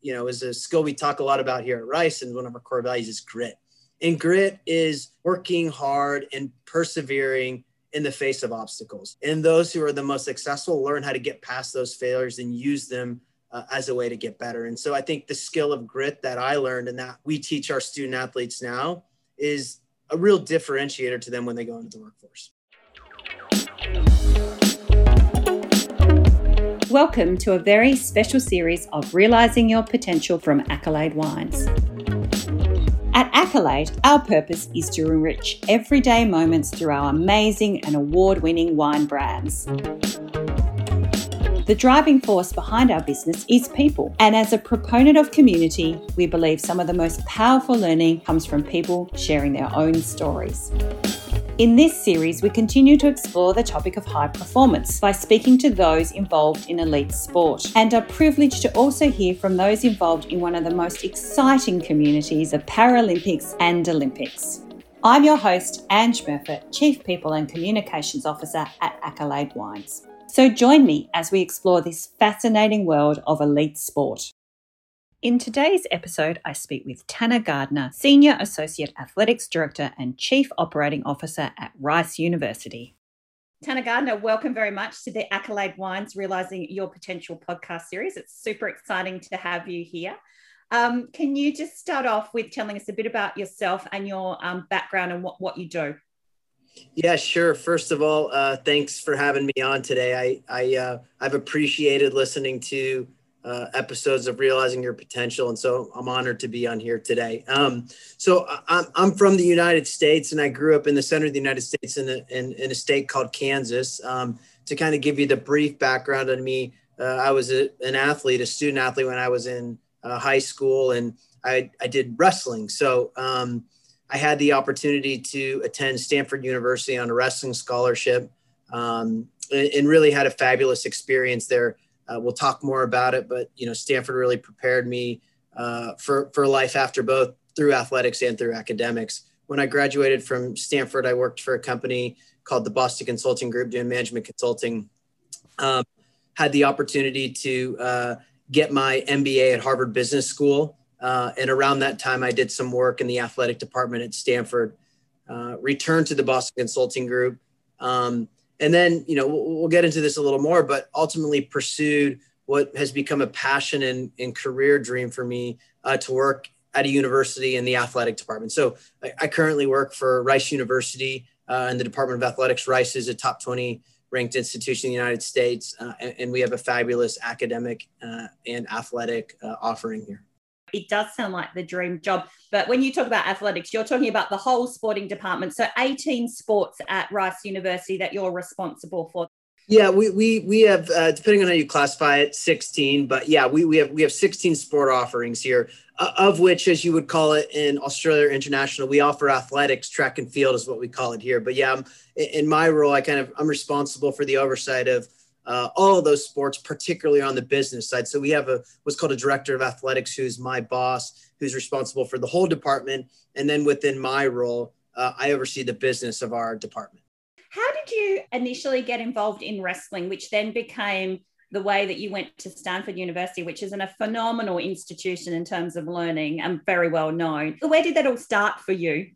you know, is a skill we talk a lot about here at Rice, and one of our core values is grit. And grit is working hard and persevering in the face of obstacles. And those who are the most successful learn how to get past those failures and use them uh, as a way to get better. And so I think the skill of grit that I learned and that we teach our student athletes now is a real differentiator to them when they go into the workforce. Welcome to a very special series of Realising Your Potential from Accolade Wines. At Accolade, our purpose is to enrich everyday moments through our amazing and award winning wine brands. The driving force behind our business is people. And as a proponent of community, we believe some of the most powerful learning comes from people sharing their own stories. In this series, we continue to explore the topic of high performance by speaking to those involved in elite sport and are privileged to also hear from those involved in one of the most exciting communities of Paralympics and Olympics. I'm your host, Ange Murfitt, Chief People and Communications Officer at Accolade Wines. So join me as we explore this fascinating world of elite sport. In today's episode, I speak with Tanner Gardner, Senior Associate Athletics Director and Chief Operating Officer at Rice University. Tanner Gardner, welcome very much to the Accolade Wines Realizing Your Potential podcast series. It's super exciting to have you here. Um, can you just start off with telling us a bit about yourself and your um, background and what, what you do? Yeah, sure. First of all, uh, thanks for having me on today. I, I uh, I've appreciated listening to uh, episodes of realizing your potential and so i'm honored to be on here today. Um, so I'm, I'm from the united states and i grew up in the center of the united states in a, in, in a state called kansas. Um, to kind of give you the brief background on me uh, i was a, an athlete a student athlete when i was in uh, high school and I, I did wrestling. So um, i had the opportunity to attend stanford university on a wrestling scholarship um, and, and really had a fabulous experience there uh, we'll talk more about it, but you know, Stanford really prepared me uh, for for life after both through athletics and through academics. When I graduated from Stanford, I worked for a company called the Boston Consulting Group doing management consulting. Um, had the opportunity to uh, get my MBA at Harvard Business School. Uh, and around that time, I did some work in the athletic department at Stanford. Uh, returned to the Boston Consulting Group. Um, and then you know we'll, get into this a little more but ultimately pursued what has become a passion and, and career dream for me uh, to work at a university in the athletic department. So i, I currently work for rice university uh, in the department of athletics. Rice is a top 20 ranked institution in the united states uh, and, and, we have a fabulous academic uh, and athletic uh, offering here it does sound like the dream job. But when you talk about athletics, you're talking about the whole sporting department. So 18 sports at Rice University that you're responsible for. Yeah, we we we have uh, depending on how you classify it, 16. But yeah, we we have we have 16 sport offerings here, uh, of which, as you would call it in Australia International, we offer athletics, track and field is what we call it here. But yeah, I'm, in my role, I kind of I'm responsible for the oversight of uh, all of those sports, particularly on the business side. So we have a what's called a director of athletics, who's my boss, who's responsible for the whole department, and then within my role, uh, I oversee the business of our department. How did you initially get involved in wrestling, which then became the way that you went to Stanford University, which is an, a phenomenal institution in terms of learning and very well known. Where did that all start for you?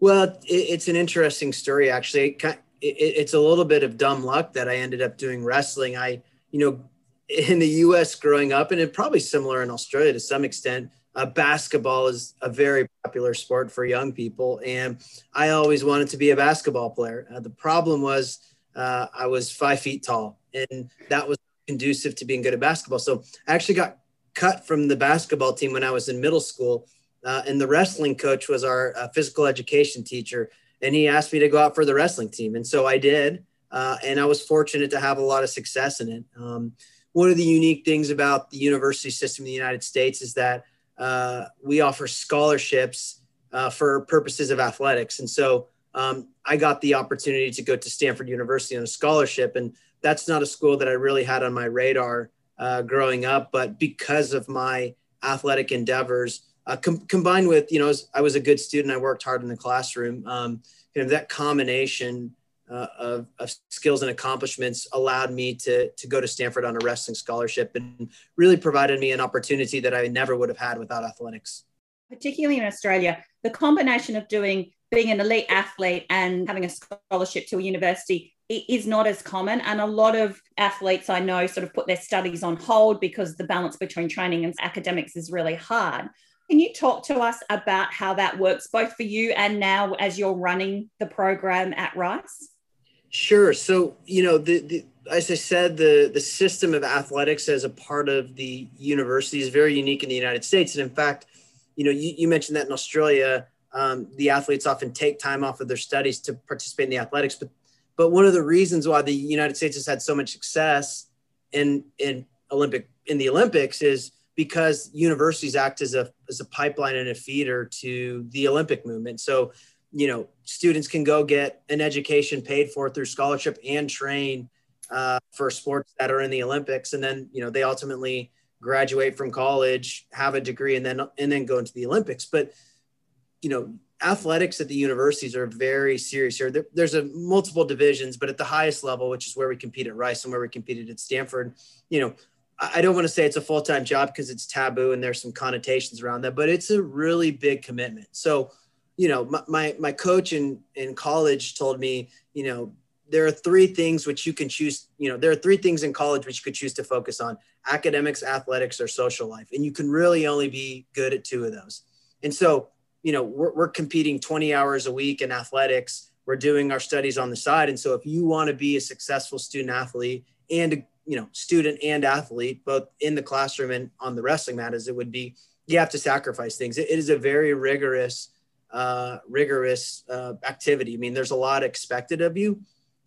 Well, it's an interesting story, actually. It, it, it's a little bit of dumb luck that I ended up doing wrestling. I, you know, in the U.S. growing up, and it probably similar in Australia to some extent. Uh, basketball is a very popular sport for young people, and I always wanted to be a basketball player. Uh, the problem was uh, I was five feet tall, and that was conducive to being good at basketball. So I actually got cut from the basketball team when I was in middle school, uh, and the wrestling coach was our uh, physical education teacher and he asked me to go out for the wrestling team, and so I did. Uh, and I was fortunate to have a lot of success in it. Um, one of the unique things about the university system in the United States is that uh, we offer scholarships uh, for purposes of athletics, and so um, I got the opportunity to go to Stanford University on a scholarship, and that's not a school that I really had on my radar uh, growing up, but because of my athletic endeavors uh, com- combined with you know I was a good student. I worked hard in the classroom. Um, you know that combination uh, of, of, skills and accomplishments allowed me to, to go to Stanford on a wrestling scholarship and really provided me an opportunity that I never would have had without athletics. Particularly in Australia, the combination of doing being an elite athlete and having a scholarship to a university is not as common. And a lot of athletes I know sort of put their studies on hold because the balance between training and academics is really hard. Can you talk to us about how that works, both for you and now as you're running the program at Rice? Sure. So, you know, the, the, as I said, the, the system of athletics as a part of the university is very unique in the United States. And in fact, you know, you, you mentioned that in Australia, um, the athletes often take time off of their studies to participate in the athletics. But, but one of the reasons why the United States has had so much success in, in Olympic, in the Olympics is because universities act as a, as a pipeline and a feeder to the Olympic movement. So, you know students can go get an education paid for through scholarship and train uh, for sports that are in the olympics. And then you know they ultimately graduate from college have a degree and then and then go into the olympics. But you know athletics at the universities are very serious here. There, there's a multiple divisions but at the highest level which is where we compete at rice and where we competed at stanford you know I don't want to say it's a full time job because it's taboo and there's some connotations around that, but it's a really big commitment. So you know, my, my, my coach in, in college told me, you know, there are three things which you can choose, you know, there are three things in college which you could choose to focus on academics, athletics, or social life. And you can really only be good at two of those. And so, you know, we're, we're competing 20 hours a week in athletics. We're doing our studies on the side. And so if you want to be a successful student athlete and, you know, student and athlete, both in the classroom and on the wrestling mat, as it would be, you have to sacrifice things. it, it is a very rigorous, uh, rigorous uh, activity. I mean, there's a lot expected of you,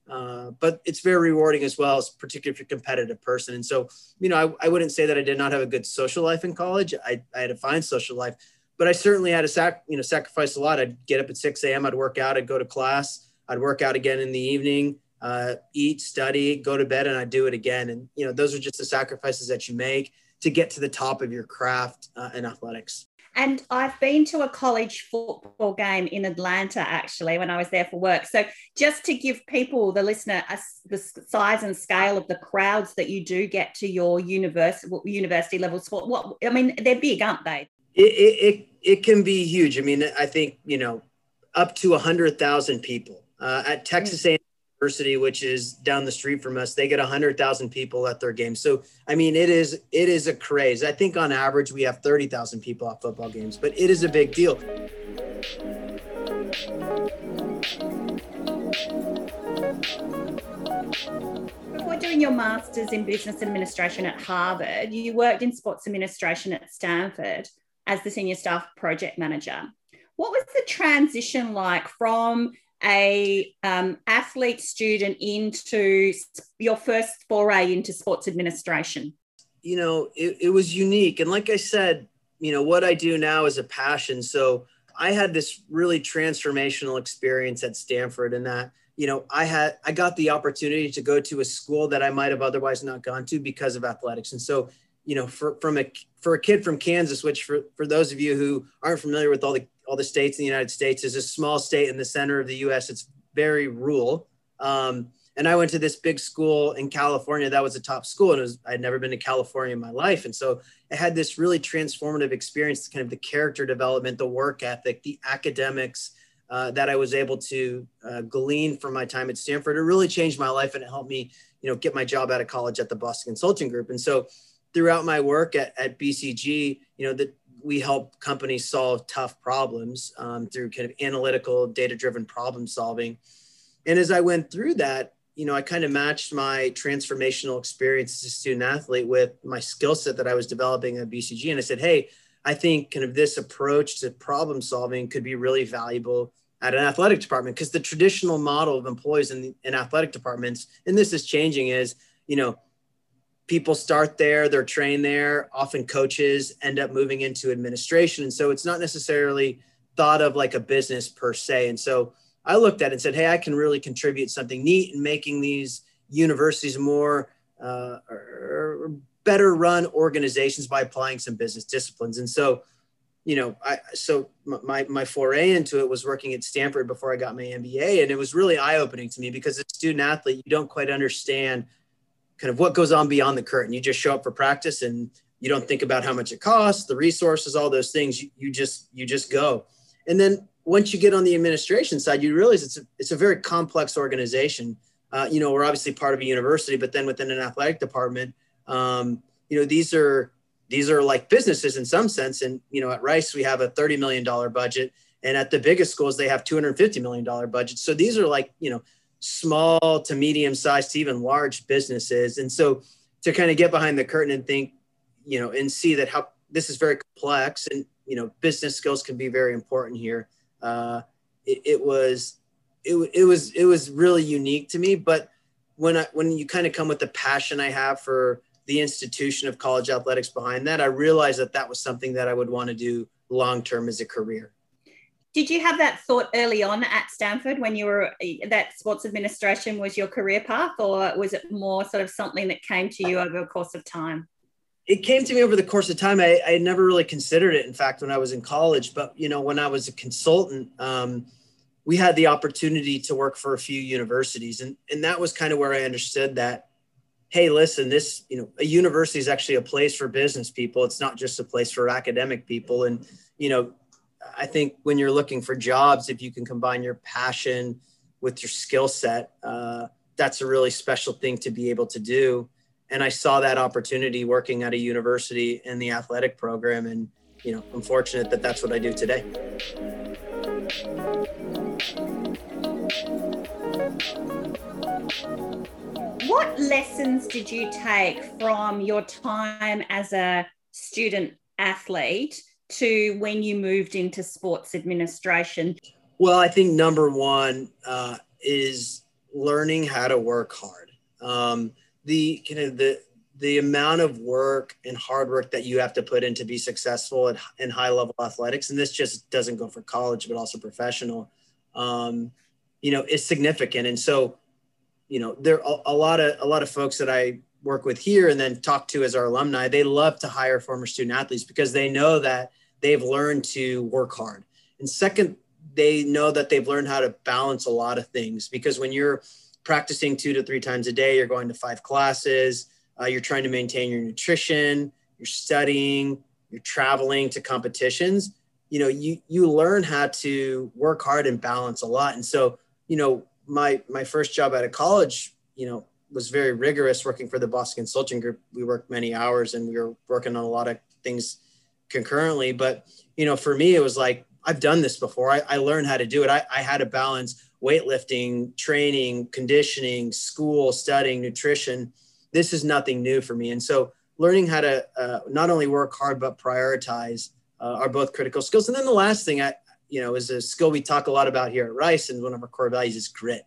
uh, but it's very rewarding as well, particularly if you're a competitive person. And so, you know, I, I wouldn't say that I did not have a good social life in college. I, I had a fine social life, but I certainly had to sac, you know, sacrifice a lot. I'd get up at 6 a.m. I'd work out. I'd go to class. I'd work out again in the evening. Uh, eat, study, go to bed, and I do it again. And you know, those are just the sacrifices that you make to get to the top of your craft uh, in athletics. And I've been to a college football game in Atlanta actually when I was there for work. So just to give people, the listener, a, the size and scale of the crowds that you do get to your university university level sport. What I mean, they're big, aren't they? It it it, it can be huge. I mean, I think you know up to a hundred thousand people uh, at Texas A&M University, which is down the street from us, they get 100,000 people at their games. So, I mean, it is it is a craze. I think on average we have 30,000 people at football games, but it is a big deal. Before doing your master's in business administration at Harvard, you worked in sports administration at Stanford as the senior staff project manager. What was the transition like from a um, athlete student into your first foray into sports administration? You know, it, it was unique. And like I said, you know, what I do now is a passion. So I had this really transformational experience at Stanford and that, you know, I had, I got the opportunity to go to a school that I might have otherwise not gone to because of athletics. And so, you know, for, from a, for a kid from Kansas, which for, for those of you who aren't familiar with all the all the states in the United States is a small state in the center of the U.S. It's very rural. Um, and I went to this big school in California that was a top school, and was, I'd never been to California in my life, and so I had this really transformative experience, kind of the character development, the work ethic, the academics uh, that I was able to uh, glean from my time at Stanford. It really changed my life, and it helped me, you know, get my job out of college at the Boston Consulting Group. And so, throughout my work at, at BCG, you know, the we help companies solve tough problems um, through kind of analytical, data driven problem solving. And as I went through that, you know, I kind of matched my transformational experience as a student athlete with my skill set that I was developing at BCG. And I said, hey, I think kind of this approach to problem solving could be really valuable at an athletic department because the traditional model of employees in, in athletic departments, and this is changing, is, you know, people start there, they're trained there. Often coaches end up moving into administration. And so it's not necessarily thought of like a business per se. And so I looked at it and said, hey, I can really contribute something neat in making these universities more uh, or better run organizations by applying some business disciplines. And so you know, I so my my foray into it was working at Stanford before I got my MBA, and it was really eye opening to me because as a student athlete, you don't quite understand kind of what goes on beyond the curtain. You just show up for practice and you don't think about how much it costs, the resources, all those things. You, you just you just go, and then once you get on the administration side, you realize it's a, it's a very complex organization. Uh, you know, we're obviously part of a university, but then within an athletic department, um, you know, these are these are like businesses in some sense. And you know, at Rice we have a thirty million dollar budget, and at the biggest schools they have two hundred fifty million dollar budget. So these are like you know small to medium sized to even large businesses. And so to kind of get behind the curtain and think, you know, and see that how this is very complex and you know business skills can be very important here uh, it, it, was it, it was it was really unique to me but when i when you kind of come with the passion i have for the institution of college athletics behind that i realized that that was something that i would want to do long term as a career did you have that thought early on at stanford when you were that sports administration was your career path or was it more sort of something that came to you over a course of time it came to me over the course of time. I, I never really considered it, in fact, when I was in college. But you know, when I was a consultant, um, we had the opportunity to work for a few universities, and and that was kind of where I understood that. Hey, listen, this you know, a university is actually a place for business people. It's not just a place for academic people. And you know, I think when you're looking for jobs, if you can combine your passion with your skill set, uh, that's a really special thing to be able to do and I saw that opportunity working at a university in the athletic program. And, you know, I'm fortunate that that's what I do today. What lessons did you take from your time as a student athlete to when you moved into sports administration? Well, I think number one uh, is learning how to work hard. Um, the kind of the the amount of work and hard work that you have to put in to be successful at, in high level athletics and this just doesn't go for college but also professional um, you know is significant and so you know there are a lot of a lot of folks that i work with here and then talk to as our alumni they love to hire former student athletes because they know that they've learned to work hard and second they know that they've learned how to balance a lot of things because when you're practicing two to three times a day. You're going to five classes. Uh, you're trying to maintain your nutrition. You're studying. You're traveling to competitions. You know, you you learn how to work hard and balance a lot. And so, you know, my my first job out of college, you know, was very rigorous working for the Boston Consulting Group. We worked many hours and we were working on a lot of things concurrently. But, you know, for me, it was like, I've done this before. I, I learned how to do it. I, I had to balance weightlifting, training, conditioning, school, studying, nutrition. This is nothing new for me. And so learning how to uh, not only work hard, but prioritize uh, are both critical skills. And then the last thing I, you know, is a skill we talk a lot about here at Rice and one of our core values is grit.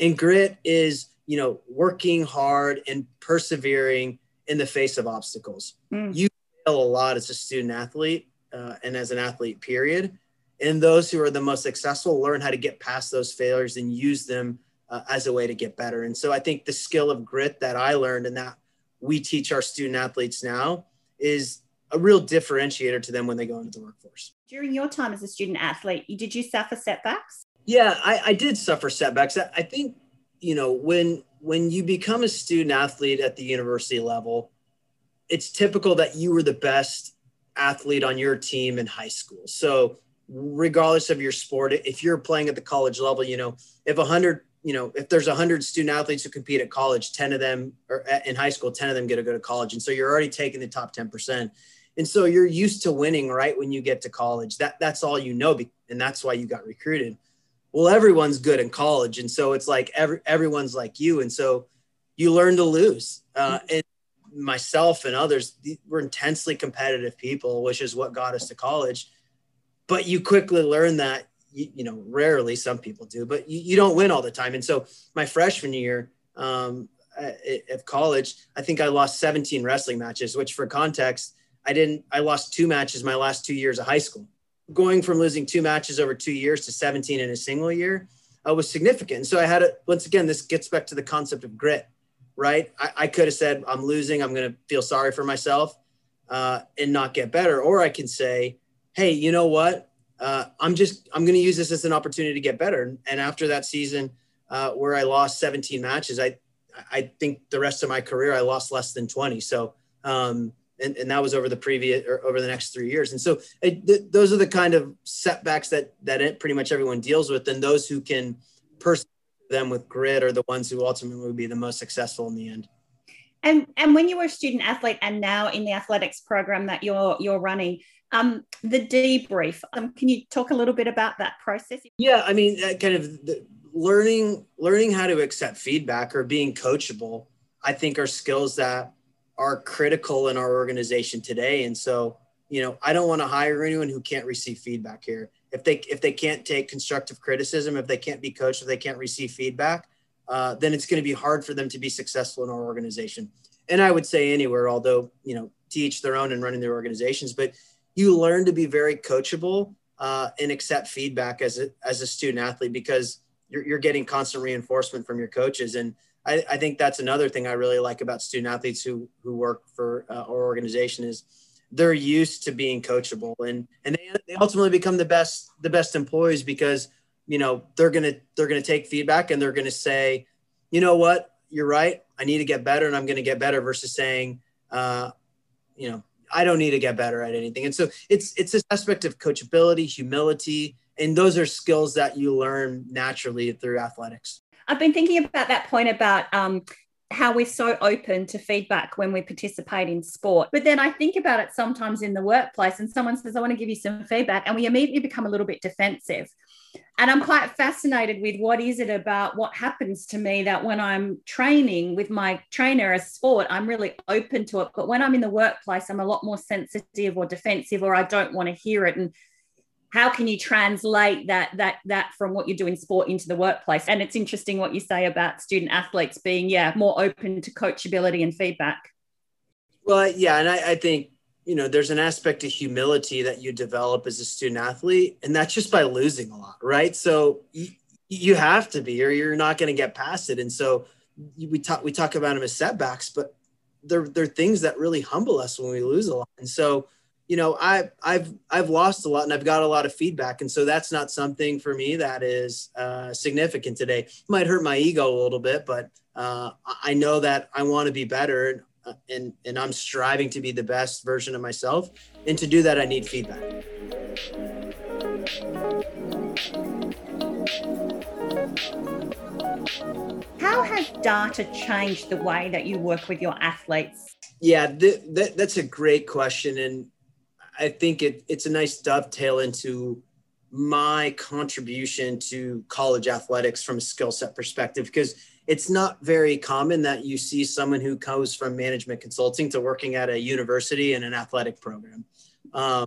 And grit is, you know, working hard and persevering in the face of obstacles. Mm. You a lot as a student athlete uh, and as an athlete, period and those who are the most successful learn how to get past those failures and use them uh, as a way to get better. And so I think the skill of grit that I learned and that we teach our student athletes now is a real differentiator to them when they go into the workforce. During your time as a student athlete, did you suffer setbacks? Yeah, I, I did suffer setbacks. I, I think, you know, when when you become a student athlete at the university level, it's typical that you were the best athlete on your team in high school. So regardless of your sport if you're playing at the college level you know if 100 you know if there's 100 student athletes who compete at college 10 of them or in high school 10 of them get to go to college. And so you're already taking the top 10% and so you're used to winning right when you get to college. That that's all you know and that's why you got recruited. Well everyone's good in college. And so it's like every everyone's like you. And so you learn to lose uh, and myself and others we're intensely competitive people which is what got us to college. But you quickly learn that you, you know rarely some people do but you, you, don't win all the time. And so my freshman year um, of college i think i lost 17 wrestling matches which for context i didn't i lost two matches my last two years of high school. Going from losing two matches over two years to 17 in a single year uh, was significant. So i had it once again this gets back to the concept of grit right i, I could have said i'm losing i'm going to feel sorry for myself uh, and not get better or i can say hey, you know what? Uh, I'm just I'm going to use this as an opportunity to get better. And after that season uh, where I lost 17 matches, I I think the rest of my career I lost less than 20. So um, and, and that was over the previous or over the next three years. And so it, th- those are the kind of setbacks that that it, pretty much everyone deals with. And those who can persevere them with grit are the ones who ultimately will be the most successful in the end. And and when you were a student athlete and now in the athletics program that you're you're running, um, the debrief. Um, can you talk a little bit about that process? Yeah, I mean, uh, kind of the, learning learning how to accept feedback or being coachable. I think are skills that are critical in our organization today. And so, you know, I don't want to hire anyone who can't receive feedback here. If they if they can't take constructive criticism, if they can't be coached, if they can't receive feedback, uh, then it's going to be hard for them to be successful in our organization. And I would say anywhere, although you know, teach their own and running their organizations, but you learn to be very coachable uh, and accept feedback as a as a student athlete because you're, you're getting constant reinforcement from your coaches and I, I, think that's another thing I really like about student athletes who who work for uh, our organization is they're used to being coachable and and they, they ultimately become the best the best employees because you know they're gonna they're gonna take feedback and they're gonna say you know what? You're right. I need to get better and I'm gonna get better versus saying uh, you know I don't need to get better at anything. And so it's it's this aspect of coachability humility and those are skills that you learn naturally through athletics. I've been thinking about that point about um, how we're so open to feedback when we participate in sport. But then I think about it sometimes in the workplace, and someone says, I want to give you some feedback, and we immediately become a little bit defensive. And I'm quite fascinated with what is it about what happens to me that when I'm training with my trainer as sport, I'm really open to it. But when I'm in the workplace, I'm a lot more sensitive or defensive, or I don't want to hear it. And how can you translate that that that from what you do in sport into the workplace? And it's interesting what you say about student athletes being yeah more open to coachability and feedback. Well yeah and I, I think you know there's an aspect of humility that you develop as a student athlete and that's just by losing a lot right? So you, you have to be or you're not going to get past it. And so we talk we talk about them as setbacks but they're, they're things that really humble us when we lose a lot. And so you know, I, I've I've lost a lot and I've got a lot of feedback, and so that's not something for me that is uh, significant today. It might hurt my ego a little bit, but uh, I know that I want to be better, and, uh, and and I'm striving to be the best version of myself. And to do that, I need feedback. How has data changed the way that you work with your athletes? Yeah, th- th- that's a great question, and I think it, it's a nice dovetail into my contribution to college athletics from a skill set perspective because it's not very common that you see someone who goes from management consulting to working at a university and an athletic program. Um,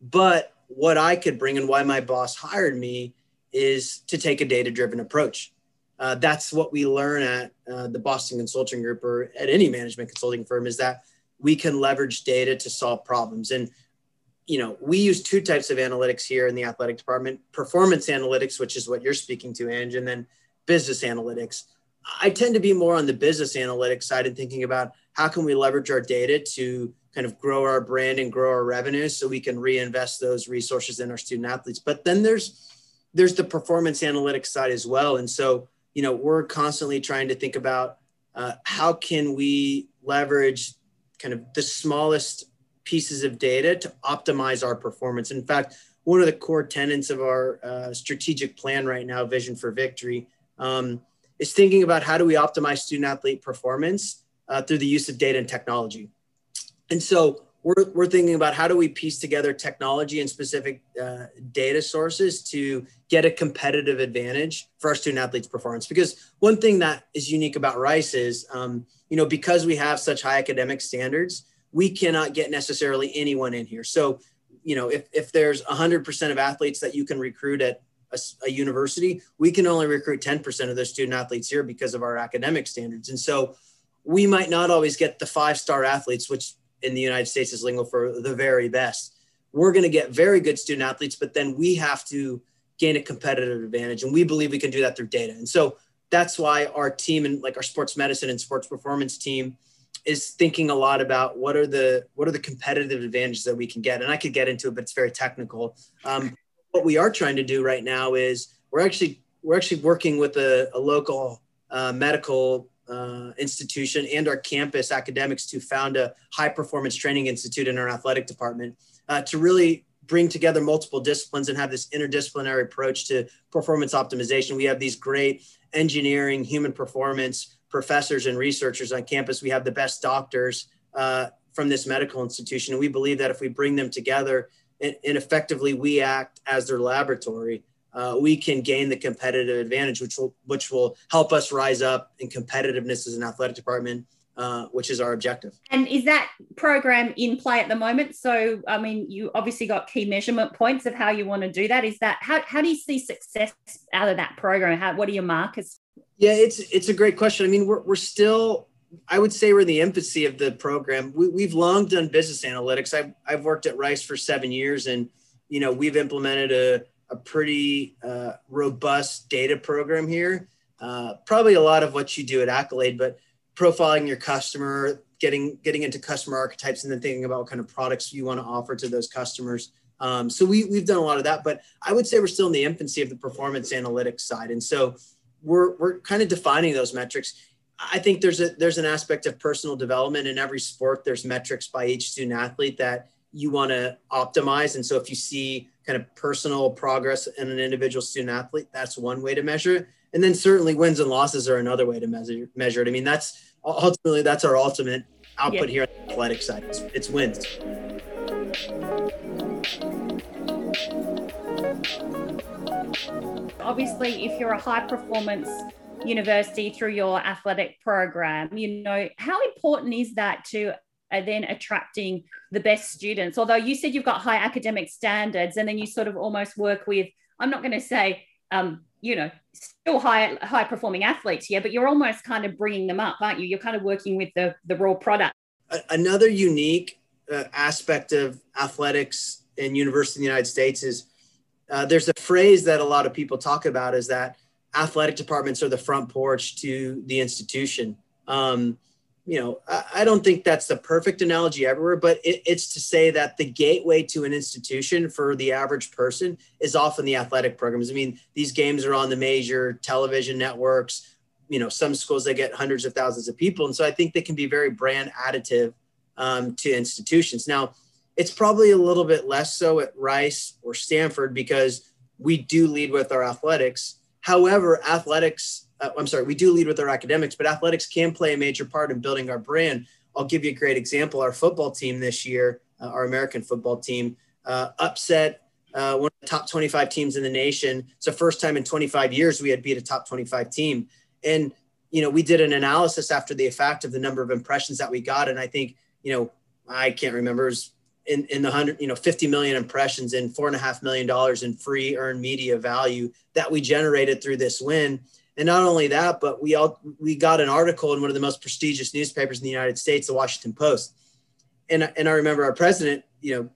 but what I could bring and why my boss hired me is to take a data driven approach. Uh, that's what we learn at uh, the Boston Consulting Group or at any management consulting firm is that we can leverage data to solve problems. And you know, we use two types of analytics here in the athletic department performance analytics, which is what you're speaking to, Ange, and then business analytics. I tend to be more on the business analytics side and thinking about how can we leverage our data to kind of grow our brand and grow our revenues so we can reinvest those resources in our student athletes. But then there's there's the performance analytics side as well. And so, you know, we're constantly trying to think about uh, how can we leverage kind of the smallest pieces of data to optimize our performance. In fact, one of the core tenets of our uh, strategic plan right now, Vision for Victory, um, is thinking about how do we optimize student athlete performance uh, through the use of data and technology. And so we're, we're thinking about how do we piece together technology and specific uh, data sources to get a competitive advantage for our student athletes performance because one thing that is unique about rice is um, you know because we have such high academic standards we cannot get necessarily anyone in here. So, you know, if, if there's 100% of athletes that you can recruit at a, a, university, we can only recruit 10% of those student athletes here because of our academic standards. And so we might not always get the five star athletes, which in the United States is lingo for the very best. We're going to get very good student athletes, but then we have to gain a competitive advantage. And we believe we can do that through data. And so that's why our team and like our sports medicine and sports performance team is thinking a lot about what are the what are the competitive advantages that we can get and i could get into it but it's very technical um, what we are trying to do right now is we're actually we're actually working with a, a local uh, medical uh, institution and our campus academics to found a high performance training institute in our athletic department uh, to really bring together multiple disciplines and have this interdisciplinary approach to performance optimization. We have these great engineering, human performance professors and researchers on campus. We have the best doctors uh, from this medical institution. And we believe that if we bring them together and, and effectively we act as their laboratory, uh, we can gain the competitive advantage, which will which will help us rise up in competitiveness as an athletic department, uh, which is our objective. And is that program in play at the moment? So, I mean, you obviously got key measurement points of how you want to do that. Is that how how do you see success out of that program? How what are your markers? Yeah, it's it's a great question. I mean, we're we're still I would say we're in the infancy of the program. We, have long done business analytics. I've, I've worked at Rice for seven years, and you know we've implemented a a pretty uh, robust data program here. Uh, probably a lot of what you do at Accolade, but profiling your customer, getting getting into customer archetypes, and then thinking about what kind of products you want to offer to those customers. Um, so we we've done a lot of that, but I would say we're still in the infancy of the performance analytics side, and so we're we're kind of defining those metrics. I think there's a there's an aspect of personal development in every sport. There's metrics by each student athlete that you want to optimize, and so if you see kind of personal progress in an individual student athlete, that's one way to measure it. And then certainly wins and losses are another way to measure, measure it. I mean, that's ultimately that's our ultimate output yeah. here on the athletic side. It's, it's wins. Obviously, if you're a high performance university through your athletic program, you know, how important is that to then attracting the best students. Although you said you've got high academic standards, and then you sort of almost work with, I'm not going to say, um, you know, still high high performing athletes here, but you're almost kind of bringing them up, aren't you? You're kind of working with the the raw product. Another unique uh, aspect of athletics in university in the United States is uh, there's a phrase that a lot of people talk about is that athletic departments are the front porch to the institution. Um, you know, I, I, don't think that's the perfect analogy everywhere, but it, it's to say that the gateway to an institution for the average person is often the athletic programs. I mean, these games are on the major television networks. You know, some schools they get hundreds of thousands of people, and so I think they can be very brand additive um, to institutions. Now, it's probably a little bit less so at Rice or Stanford because we do lead with our athletics. However, athletics uh, I'm sorry, we do lead with our academics, but athletics can play a major part in building our brand. I'll give you a great example. Our football team this year, uh, our American football team, uh, upset uh, one of the top 25 teams in the nation. It's the first time in 25 years we had beat a top 25 team. And, you know, we did an analysis after the effect of the number of impressions that we got. And I think, you know, I can't remember, it was in, in the hundred, you know, 50 million impressions and four and a half million dollars in free earned media value that we generated through this win. And not only that, but we all we got an article in one of the most prestigious newspapers in the United States, the Washington Post. And and I remember our president, you know,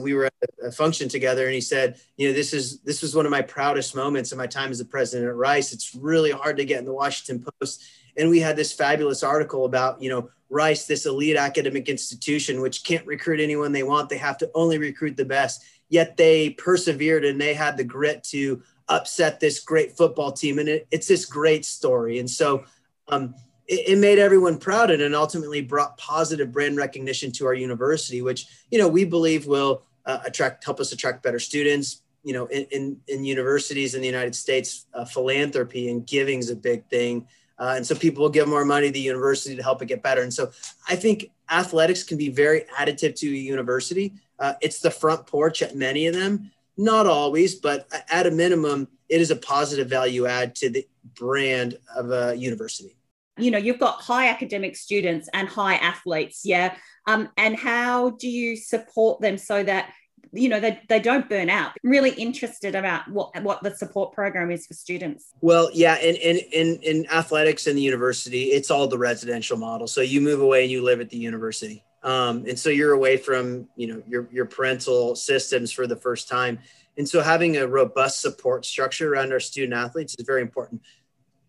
we were at a function together and he said, you know, this is this was one of my proudest moments of my time as the president at Rice. It's really hard to get in the Washington Post. And we had this fabulous article about, you know, Rice, this elite academic institution, which can't recruit anyone they want. They have to only recruit the best. Yet they persevered and they had the grit to upset this great football team. And it, it's this great story. And so um, it, it, made everyone proud and it ultimately brought positive brand recognition to our university, which, you know, we believe will uh, attract, help us attract better students. You know, in, in, in universities in the United States, uh, philanthropy and giving is a big thing. Uh, and so people will give more money to the university to help it get better. And so I think athletics can be very additive to a university. Uh, it's the front porch at many of them. Not always, but at a minimum, it is a positive value add to the brand of a university. You know, you've got high academic students and high athletes, yeah. Um, and how do you support them so that you know they, they don't burn out. Really interested about what what the support program is for students. Well yeah in in in, in athletics in the university it's all the residential model. So you move away and you live at the university. Um, and so you're away from you know your your parental systems for the first time. And so having a robust support structure around our student athletes is very important.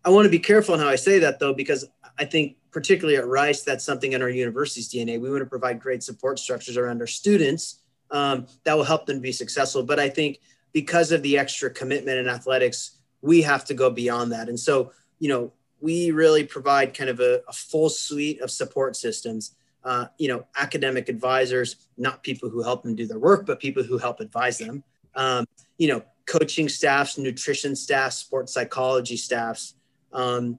I want to be careful in how i say that though because i think particularly at Rice, that's something in our university's DNA. We want to provide great support structures around our students um, that will help them be successful. But I think because of the extra commitment in athletics, we have to go beyond that. And so, you know, we really provide kind of a, a full suite of support systems. Uh, you know, academic advisors, not people who help them do their work, but people who help advise them. Um, you know, coaching staffs, nutrition staffs, sports psychology staffs, um,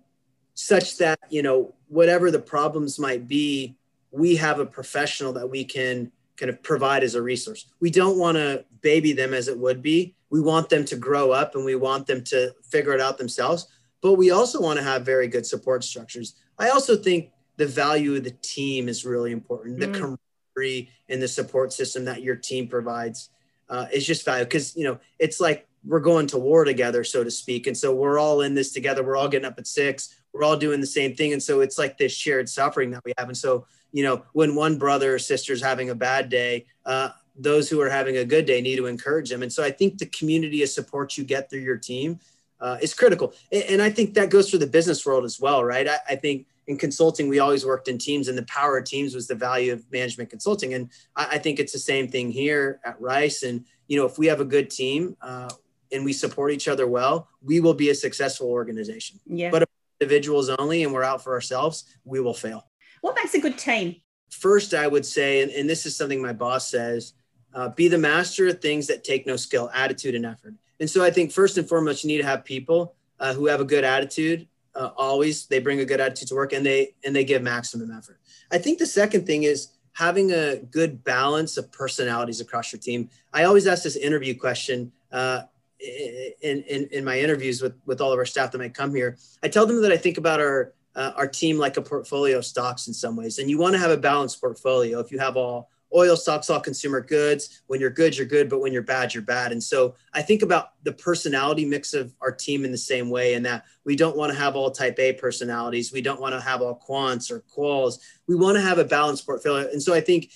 such that you know whatever the problems might be, we have a professional that we can kind of provide as a resource. We don't want to baby them as it would be. We want them to grow up and we want them to figure it out themselves. But we also want to have very good support structures. I also think the value of the team is really important. Mm. The camaraderie and the support system that your team provides uh, is just value because you know it's like we're going to war together, so to speak. And so we're all in this together. We're all getting up at six. We're all doing the same thing. And so it's like this shared suffering that we have. And so you know, when one brother or sister is having a bad day, uh, those who are having a good day need to encourage them. And so I think the community of support you get through your team uh, is critical. And, and, I think that goes for the business world as well, right? I, I, think in consulting, we always worked in teams, and the power of teams was the value of management consulting. And I, I think it's the same thing here at Rice. And, you know, if we have a good team, uh, and we support each other well, we will be a successful organization. Yeah. But if individuals only and we're out for ourselves, we will fail. What makes a good team? First, I would say, and, and this is something my boss says, uh, be the master of things that take no skill, attitude, and effort. And so I think first and foremost, you need to have people uh, who have a good attitude. Uh, always, they bring a good attitude to work, and they and they give maximum effort. I think the second thing is having a good balance of personalities across your team. I always ask this interview question uh, in, in in my interviews with with all of our staff that might come here. I tell them that I think about our uh, our team like a portfolio of stocks in some ways. And you want to have a balanced portfolio. If you have all oil stocks, all consumer goods, when you're good, you're good, but when you're bad, you're bad. And so I think about the personality mix of our team in the same way, and that we don't want to have all type A personalities. We don't want to have all quants or quals. We want to have a balanced portfolio. And so I think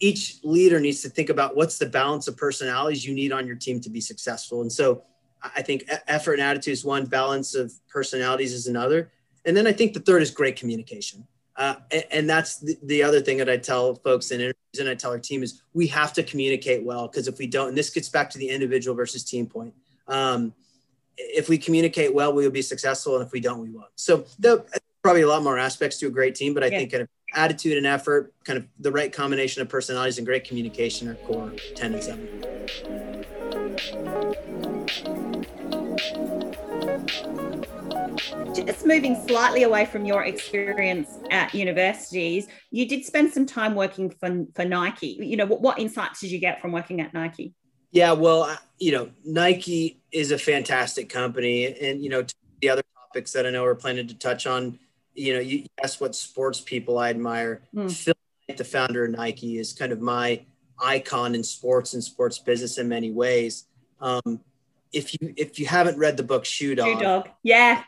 each leader needs to think about what's the balance of personalities you need on your team to be successful. And so I think effort and attitude is one, balance of personalities is another. And then I think the third is great communication. Uh, and, and, that's the, the, other thing that I tell folks in interviews and I tell our team is we have to communicate well because if we don't, and this gets back to the individual versus team point. Um, if we communicate well, we will be successful, and if we don't, we won't. So the, probably a lot more aspects to a great team, but I yeah. think kind of attitude and effort, kind of the right combination of personalities and great communication are core tenets of it just moving slightly away from your experience at universities, you did spend some time working for, for Nike. You know, what, what insights did you get from working at Nike? Yeah, well, you know, Nike is a fantastic company. And, you know, the other topics that I know we're planning to touch on, you know, you asked what sports people I admire. Mm. Phil, the founder of Nike, is kind of my icon in sports and sports business in many ways. Um, if you if you haven't read the book Shoe Dog, Shoe Dog, yeah,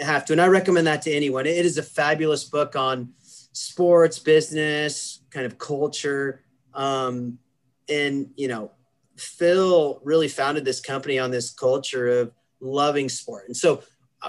have to. And I recommend that to anyone. It is a fabulous book on sports, business, kind of culture. Um, and, you know, Phil really founded this company on this culture of loving sport. And so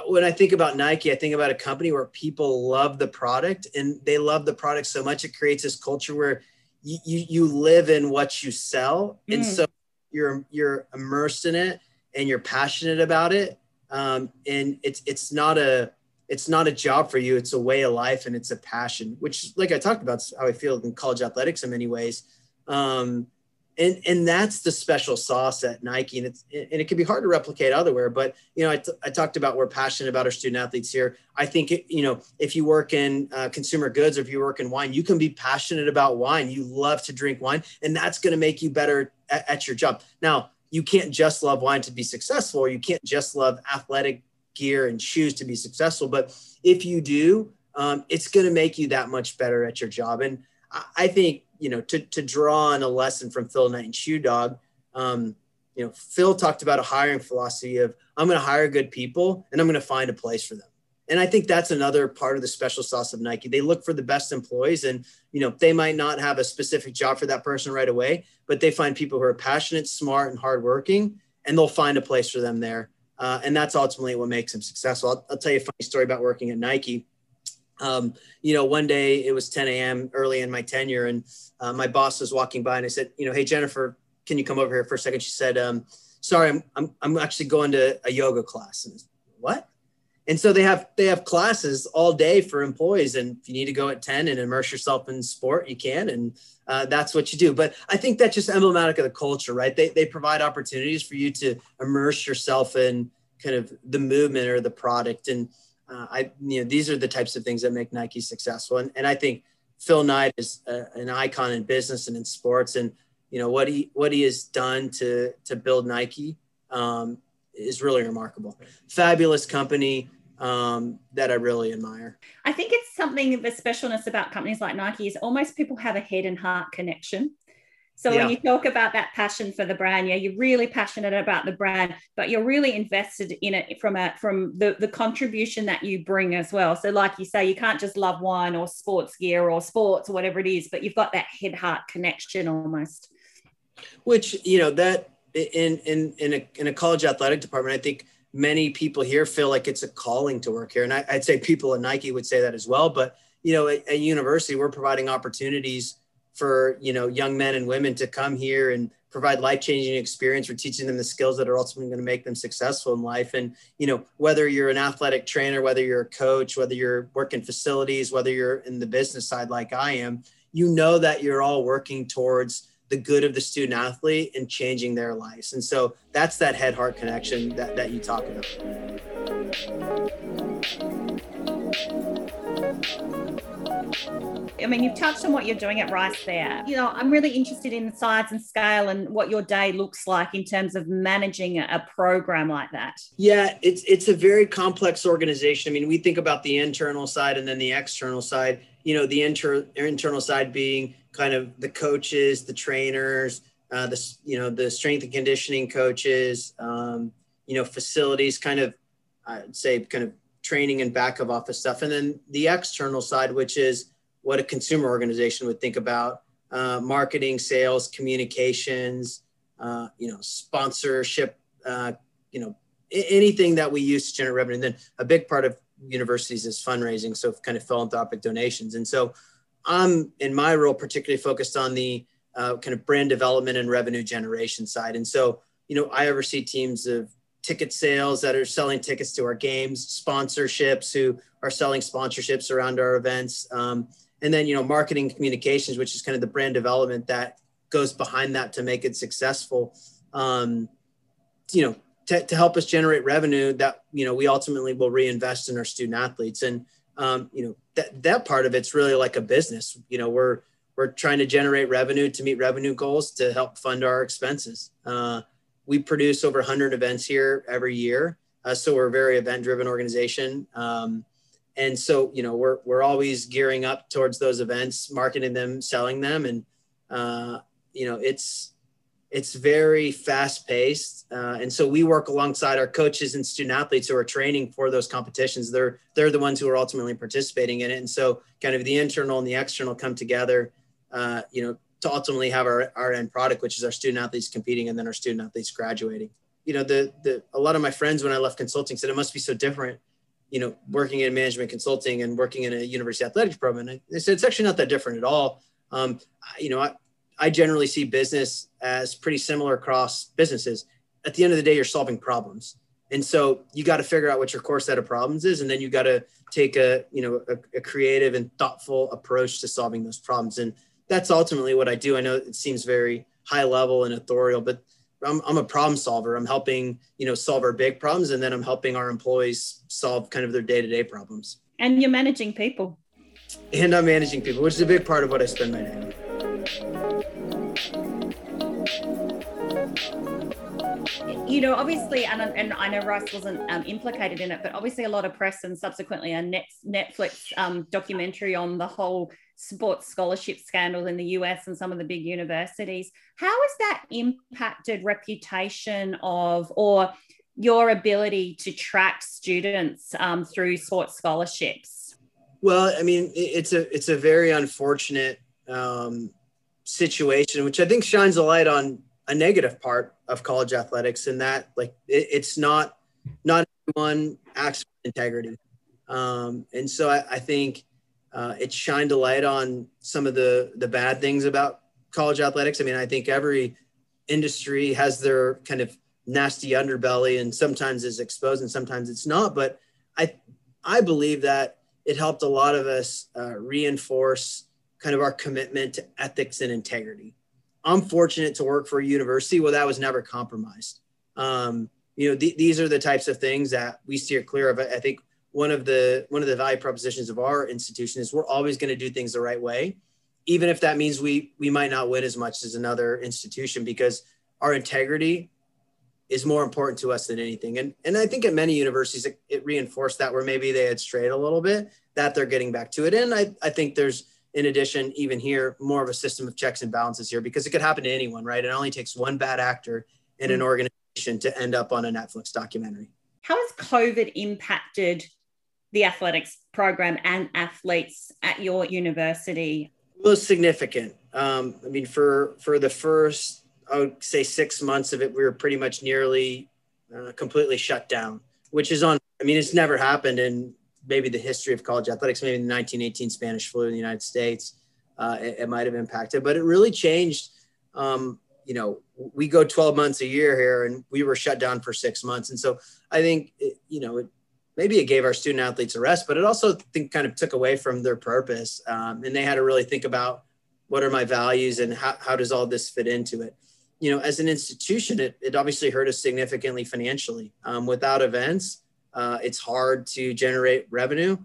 when I think about Nike, I think about a company where people love the product and they love the product so much it creates this culture where you, you, you live in what you sell. Mm. And so you're, you're immersed in it and you're passionate about it um, and it's it's not a it's not a job for you it's a way of life and it's a passion which like i talked about how i feel in college athletics in many ways um, and and that's the special sauce at nike and it's and it can be hard to replicate otherwhere but you know I, t- I talked about we're passionate about our student athletes here i think it, you know if you work in uh, consumer goods or if you work in wine you can be passionate about wine you love to drink wine and that's going to make you better at, at your job now you can't just love wine to be successful, or you can't just love athletic gear and shoes to be successful. But if you do, um, it's going to make you that much better at your job. And I, think, you know, to, to draw on a lesson from Phil Knight and Shoe Dog, um, you know, Phil talked about a hiring philosophy of I'm going to hire good people and I'm going to find a place for them and I think that's another part of the special sauce of Nike. They look for the best employees, and you know they might not have a specific job for that person right away, but they find people who are passionate, smart, and hardworking, and they'll find a place for them there. Uh, and that's ultimately what makes them successful. I'll, I'll, tell you a funny story about working at Nike. Um, you know, one day it was 10 a.m. early in my tenure, and uh, my boss was walking by, and I said, you know, hey Jennifer, can you come over here for a second? She said, um, sorry, I'm, I'm I'm actually going to a yoga class. And what? And so they have they have classes all day for employees, and if you need to go at 10 and immerse yourself in sport, you can, and uh, that's what you do. But I think that's just emblematic of the culture, right? They they provide opportunities for you to immerse yourself in kind of the movement or the product and uh, I, you know, these are the types of things that make Nike successful. And, and I think Phil Knight is a, an icon in business and in sports. And, you know, what he, what he has done to, to build Nike um, is really remarkable. Fabulous company um, that I really admire. I think it's something, the specialness about companies like Nike is almost people have a head and heart connection. So yeah. when you talk about that passion for the brand, yeah, you're really passionate about the brand, but you're really invested in it from a from the the contribution that you bring as well. So like you say, you can't just love wine or sports gear or sports or whatever it is, but you've got that head heart connection almost. Which you know that in in in a in a college athletic department, I think many people here feel like it's a calling to work here, and I, would say people at Nike would say that as well. But you know, at, at university, we're providing opportunities for you know young men and women to come here and provide life-changing experience we're teaching them the skills that are ultimately going to make them successful in life. And you know whether you're an athletic trainer whether you're a coach whether you're working facilities whether you're in the business side like i am you know that you're all working towards the good of the student athlete and changing their lives. And so that's that head heart connection that, that you talk about I mean, you've touched on what you're doing at Rice there. You know, I'm really interested in the size and scale and what your day looks like in terms of managing a program like that. Yeah, it's it's a very complex organization. I mean, we think about the internal side and then the external side. You know, the inter- internal side being kind of the coaches, the trainers, uh, the you know the strength and conditioning coaches, um, you know, facilities, kind of I'd say kind of training and back of office stuff, and then the external side, which is what a consumer organization would think about uh, marketing, sales, communications, uh, you know, sponsorship, uh, you know, I- anything that we use to generate revenue. And then a big part of universities is fundraising, so kind of philanthropic donations. And so I'm in my role particularly focused on the uh, kind of brand development and revenue generation side. And so, you know, I oversee teams of ticket sales that are selling tickets to our games, sponsorships who are selling sponsorships around our events. Um, and then you know marketing communications which is kind of the brand development that goes behind that to make it successful. Um, you know to, to help us generate revenue that you know we ultimately will reinvest in our student athletes. And um, you know that that part of it's really like a business. You know we're we're trying to generate revenue to meet revenue goals to help fund our expenses. Uh, we produce over 100 events here every year. Uh, so we're a very event driven organization. Um, and so you know we're we're always gearing up towards those events marketing them selling them. And uh, you know it's it's very fast paced uh, and so we work alongside our coaches and student athletes who are training for those competitions. They're they're the ones who are ultimately participating in it. And so kind of the internal and the external come together uh, you know to ultimately have our, our end product which is our student athletes competing and then our student athletes graduating you know the the a lot of my friends when i left consulting said it must be so different you know, working in management consulting and working in a university athletics program. And it's, it's actually not that different at all. Um, you know, I, I generally see business as pretty similar across businesses. At the end of the day, you're solving problems. And so you got to figure out what your core set of problems is. And then you got to take a, you know, a, a creative and thoughtful approach to solving those problems. And that's ultimately what I do. I know it seems very high level and authorial, but I'm, I'm a problem solver. I'm helping, you know, solve our big problems. And then I'm helping our employees solve kind of their day-to-day problems. And you're managing people. And I'm managing people, which is a big part of what I spend my day on. you know, obviously, and, and I know Rice wasn't um, implicated in it, but obviously a lot of press and subsequently a Netflix um, documentary on the whole sports scholarship scandal in the US and some of the big universities. How has that impacted reputation of or your ability to track students um, through sports scholarships? Well, I mean, it's a it's a very unfortunate um, situation, which I think shines a light on a negative part of college athletics, in that like it, it's not not everyone acts with integrity, um, and so I, I think uh, it shined a light on some of the the bad things about college athletics. I mean, I think every industry has their kind of nasty underbelly, and sometimes it's exposed and sometimes it's not. But I I believe that it helped a lot of us uh, reinforce kind of our commitment to ethics and integrity. I'm fortunate to work for a university where that was never compromised. Um, you know, th- these are the types of things that we steer clear of. I think one of the one of the value propositions of our institution is we're always going to do things the right way, even if that means we we might not win as much as another institution because our integrity is more important to us than anything. And and I think at many universities it, it reinforced that where maybe they had strayed a little bit that they're getting back to it. And I I think there's in addition, even here, more of a system of checks and balances here because it could happen to anyone, right? It only takes one bad actor in an mm. organization to end up on a Netflix documentary. How has COVID impacted the athletics program and athletes at your university? Well, significant. Um, I mean, for for the first, I would say six months of it, we were pretty much nearly uh, completely shut down, which is on. I mean, it's never happened in maybe the history of college athletics, maybe the 1918 Spanish flu in the United States, uh, it, it might have impacted, but it really changed. Um, you know, we go 12 months a year here and we were shut down for six months. And so I think, it, you know, it, maybe it gave our student athletes a rest, but it also think kind of took away from their purpose. Um, and they had to really think about what are my values and how, how does all this fit into it? You know, as an institution, it, it obviously hurt us significantly financially. Um, without events, uh, it's hard to generate revenue.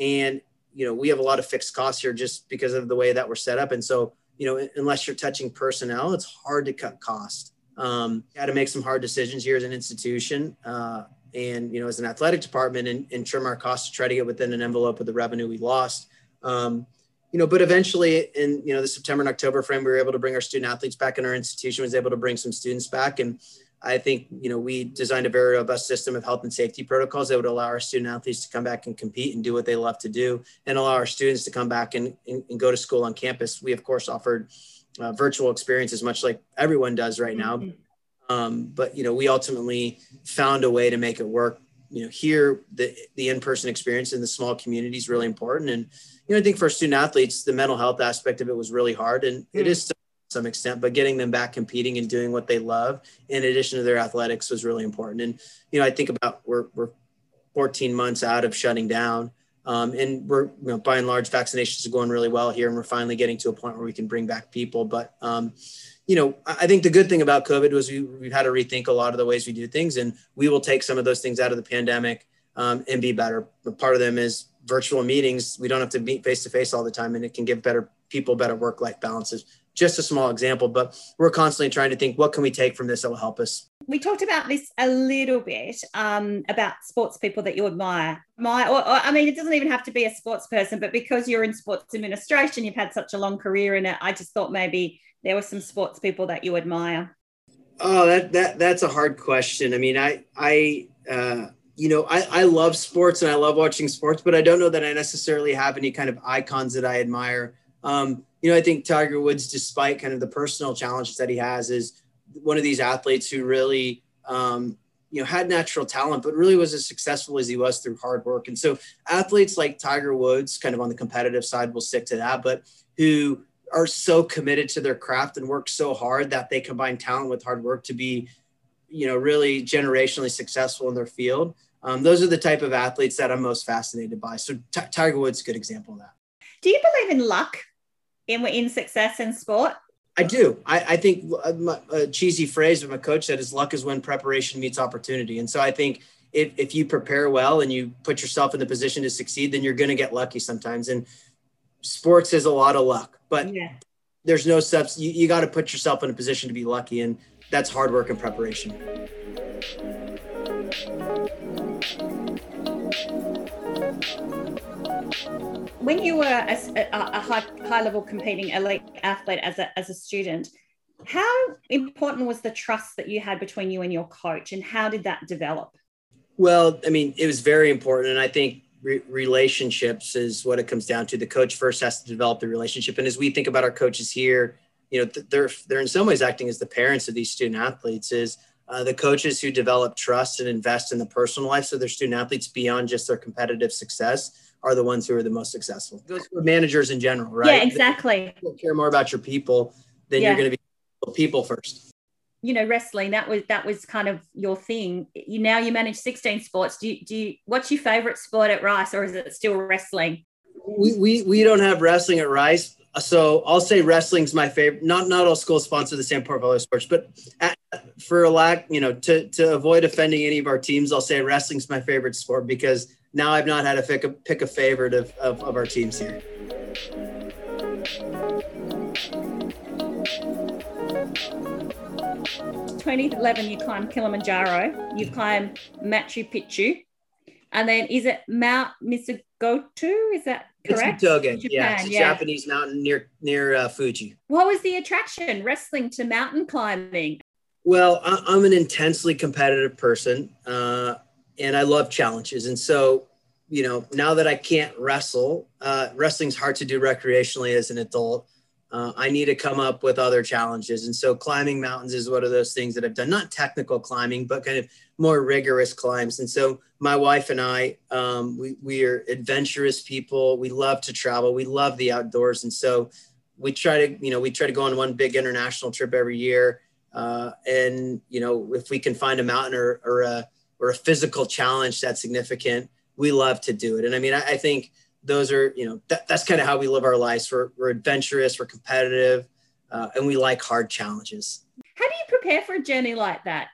And, you know, we have a lot of fixed costs here just because of the way that we're set up. And so, you know, unless you're touching personnel, it's hard to cut cost. Um, got to make some hard decisions here as an institution uh, and, you know, as an athletic department and, and, trim our costs to try to get within an envelope of the revenue we lost. Um, you know, but eventually in, you know, the September and October frame, we were able to bring our student athletes back and our institution was able to bring some students back. And, I think you know we designed a very robust system of health and safety protocols that would allow our student athletes to come back and compete and do what they love to do, and allow our students to come back and, and, and go to school on campus. We of course offered uh, virtual experiences, much like everyone does right now. Mm-hmm. Um, but you know we ultimately found a way to make it work. You know here the the in person experience in the small community is really important, and you know I think for student athletes the mental health aspect of it was really hard, and mm-hmm. it is. Still some extent, but getting them back competing and doing what they love in addition to their athletics was really important. And, you know, I think about we're, we're 14 months out of shutting down. Um, and we're, you know, by and large, vaccinations are going really well here, and we're finally getting to a point where we can bring back people. But, um, you know, I think the good thing about COVID was we, we've had to rethink a lot of the ways we do things, and we will take some of those things out of the pandemic um, and be better. But part of them is virtual meetings. We don't have to meet face to face all the time, and it can give better people better work life balances just a small example, but we're constantly trying to think what can we take from this that will help us. We talked about this a little bit um, about sports people that you admire. My, or, or, I mean, it doesn't even have to be a sports person, but because you're in sports administration, you've had such a long career in it. I just thought maybe there were some sports people that you admire. Oh, that that that's a hard question. I mean, I I uh, you know I I love sports and I love watching sports, but I don't know that I necessarily have any kind of icons that I admire. Um, you know, I think Tiger Woods, despite kind of the personal challenges that he has, is one of these athletes who really, um, you know, had natural talent, but really was as successful as he was through hard work. And so athletes like Tiger Woods, kind of on the competitive side, will stick to that, but who are so committed to their craft and work so hard that they combine talent with hard work to be, you know, really generationally successful in their field. Um, those are the type of athletes that I'm most fascinated by. So T- Tiger Woods is a good example of that. Do you believe in luck in in success in sport? I do. I, I think a cheesy phrase of my coach said is luck is when preparation meets opportunity. And so I think if, if you prepare well and you put yourself in the position to succeed, then you're going to get lucky sometimes. And sports is a lot of luck, but yeah. there's no subs. You, you got to put yourself in a position to be lucky. And that's hard work and preparation. when you were a, a, high, high level competing elite athlete as a, as a student, how important was the trust that you had between you and your coach, and how did that develop? Well, I mean, it was very important, and I think re- relationships is what it comes down to. The coach first has to develop the relationship, and as we think about our coaches here, you know, they're they're in some ways acting as the parents of these student athletes. Is uh, the coaches who develop trust and invest in the personal lives of their student athletes beyond just their competitive success are the ones who are the most successful. It goes for managers in general, right? Yeah, exactly. Care more about your people, then yeah. you're going to be people first. You know, wrestling that was that was kind of your thing. You now you manage 16 sports. Do you, do you, what's your favorite sport at Rice, or is it still wrestling? We, we we don't have wrestling at Rice, so I'll say wrestling's my favorite. Not not all schools sponsor the same portfolio sports, but at, for a lack, you know, to to avoid offending any of our teams, I'll say wrestling's my favorite sport because now I've not had to pick a pick a favorite of, of, of our teams here. 2011, you climbed Kilimanjaro, you've climbed Machu Picchu, and then is it Mount Misagotu? Is that correct? It's yeah, it's a yeah. Japanese mountain near near uh, Fuji. What was the attraction? Wrestling to mountain climbing. Well, I'm an intensely competitive person, uh, and I love challenges. And so, you know, now that I can't wrestle, uh, wrestling's hard to do recreationally as an adult uh, I need to come up with other challenges. And so climbing mountains is one of those things that I've done, not technical climbing, but kind of more rigorous climbs. And so my wife and I, um, we, we are adventurous people. We love to travel. We love the outdoors. And so we try to, you know, we try to go on one big international trip every year. Uh, and, you know, if we can find a mountain or, or a, or a physical challenge that's significant, we love to do it. And I mean, I, I think, those are you know that, that's kind of how we live our lives. We're, we're adventurous we're competitive uh, and we like hard challenges. How do you prepare for a journey like that?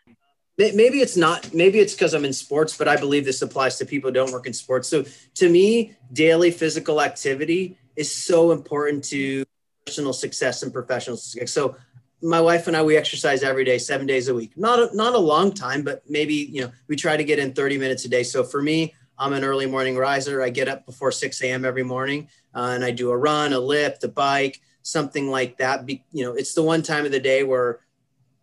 Maybe it's not maybe it's because i'm in sports but i believe this applies to people who don't work in sports. So to me daily physical activity is so important to personal success and professional success. So my wife and i we exercise every day seven days a week. Not a, not a long time but maybe you know we try to get in 30 minutes a day. So for me I'm an early morning riser. I get up before 6 a.m. every morning uh, and I do a run, a lift, a bike, something like that. Be, you know, it's the one time of the day where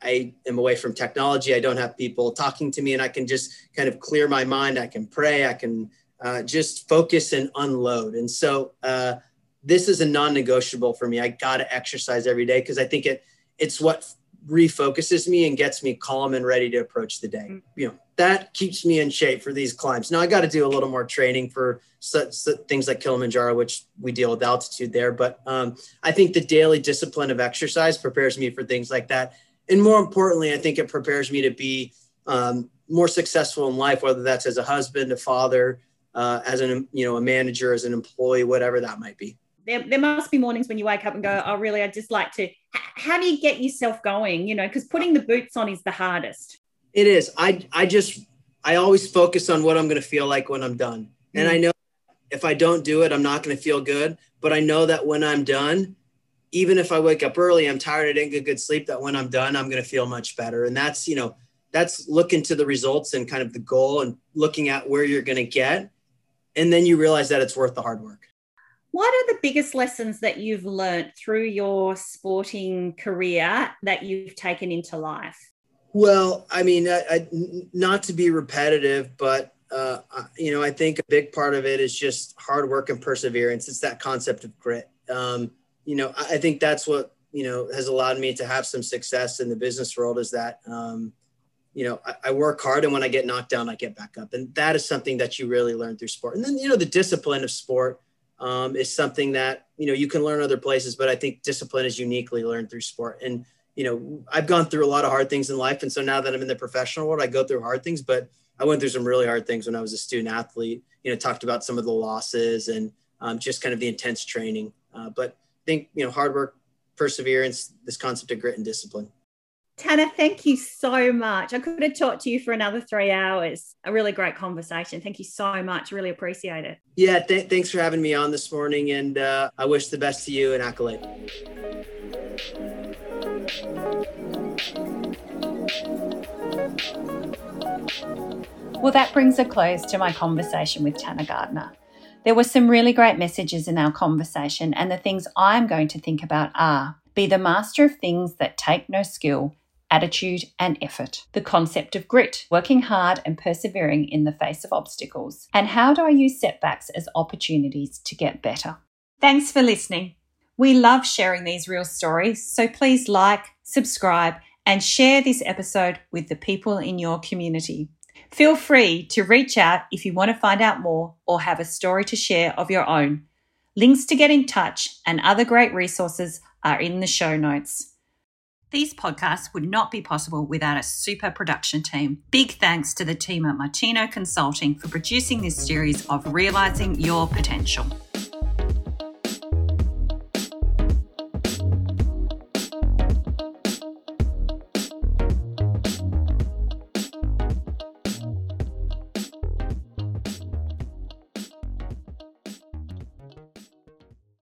I am away from technology. I don't have people talking to me and I can just kind of clear my mind. I can pray. I can uh, just focus and unload. And so uh, this is a non-negotiable for me. I got to exercise every day because I think it it's what refocuses me and gets me calm and ready to approach the day. Mm. You know, that keeps me in shape for these climbs. Now I got to do a little more training for such, such things like Kilimanjaro, which we deal with altitude there. But um, I think the daily discipline of exercise prepares me for things like that. And more importantly, I think it prepares me to be um, more successful in life, whether that's as a husband, a father, uh, as an you know a manager, as an employee, whatever that might be. There, there must be mornings when you wake up and go, "Oh, really? I just like to." How do you get yourself going? You know, because putting the boots on is the hardest. It is. I I just I always focus on what I'm going to feel like when I'm done. Mm-hmm. And I know if I don't do it, I'm not going to feel good. But I know that when I'm done, even if I wake up early, I'm tired, I didn't get good sleep, that when I'm done, I'm going to feel much better. And that's, you know, that's looking to the results and kind of the goal and looking at where you're going to get. And then you realize that it's worth the hard work. What are the biggest lessons that you've learned through your sporting career that you've taken into life? Well, I mean, I, I, not to be repetitive, but uh, you know, I think a big part of it is just hard work and perseverance. It's that concept of grit. Um, you know, I, I think that's what you know has allowed me to have some success in the business world. Is that um, you know I, I, work hard, and when I get knocked down, I get back up, and that is something that you really learn through sport. And then you know, the discipline of sport um, is something that you know you can learn other places, but I think discipline is uniquely learned through sport. And you know, I've gone through a lot of hard things in life. And so now that I'm in the professional world, I go through hard things, but I went through some really hard things when I was a student athlete, you know, talked about some of the losses and um, just kind of the intense training. Uh, but I think, you know, hard work, perseverance, this concept of grit and discipline. Tanner, thank you so much. I could have talked to you for another three hours. A really great conversation. Thank you so much. Really appreciate it. Yeah, th- thanks for having me on this morning. And uh, I wish the best to you and Accolade. Well, that brings a close to my conversation with Tanner Gardner. There were some really great messages in our conversation, and the things I'm going to think about are be the master of things that take no skill, attitude, and effort, the concept of grit, working hard and persevering in the face of obstacles, and how do I use setbacks as opportunities to get better. Thanks for listening. We love sharing these real stories, so please like, subscribe, and share this episode with the people in your community. Feel free to reach out if you want to find out more or have a story to share of your own. Links to get in touch and other great resources are in the show notes. These podcasts would not be possible without a super production team. Big thanks to the team at Martino Consulting for producing this series of Realizing Your Potential.